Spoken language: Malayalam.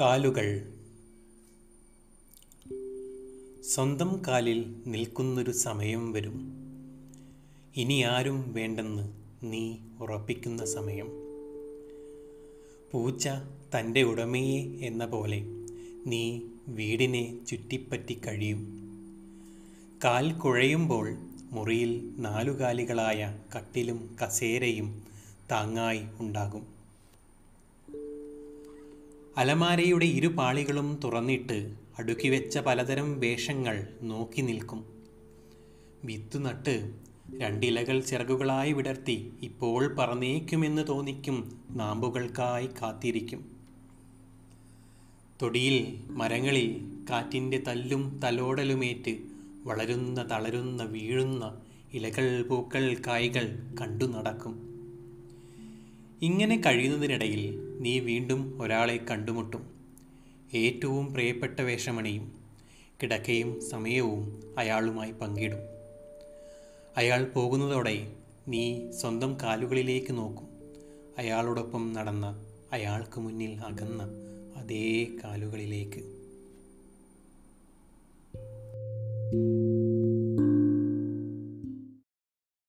കാലുകൾ. സ്വന്തം കാലിൽ നിൽക്കുന്നൊരു സമയം വരും. ഇനി ആരും വേണ്ടെന്ന് നീ ഉറപ്പിക്കുന്ന സമയം. പൂച്ച തന്റെ ഉടമയെ എന്ന പോലെ നീ വീടിനെ ചുറ്റിപ്പറ്റി കഴിയും. കാൽ കുഴയുമ്പോൾ മുറിയിൽ നാലുകാലികളായ കട്ടിലും കസേരയും താങ്ങായി ഉണ്ടാകും. അലമാരയുടെ ഇരുപാളികളും തുറന്നിട്ട് അടുക്കി വെച്ച പലതരം വേഷങ്ങൾ നോക്കി നിൽക്കും. വിത്ത് നട്ട് രണ്ടിലകൾ ചിറകുകളായി വിടർത്തി ഇപ്പോൾ പറന്നേക്കുമെന്ന് തോന്നിക്കും നാമ്പുകൾക്കായി കാത്തിരിക്കും. തൊടിയിൽ മരങ്ങളിൽ കാറ്റിന്റെ തല്ലും തലോടലുമേറ്റ് വളരുന്ന തളരുന്ന വീഴുന്ന ഇലകൾ പൂക്കൾ കായ്കൾ കണ്ടു നടക്കും. ഇങ്ങനെ കഴിയുന്നതിനിടയിൽ നീ വീണ്ടും ഒരാളെ കണ്ടുമുട്ടും. ഏറ്റവും പ്രിയപ്പെട്ട വേഷമണിയും കിടക്കയും സമയവും അയാളുമായി പങ്കിടും. അയാൾ പോകുന്നതോടെ നീ സ്വന്തം കാലുകളിലേക്ക് നോക്കും. അയാളോടൊപ്പം നടന്ന അയാൾക്ക് മുന്നിൽ അകന്ന അതേ കാലുകളിലേക്ക്.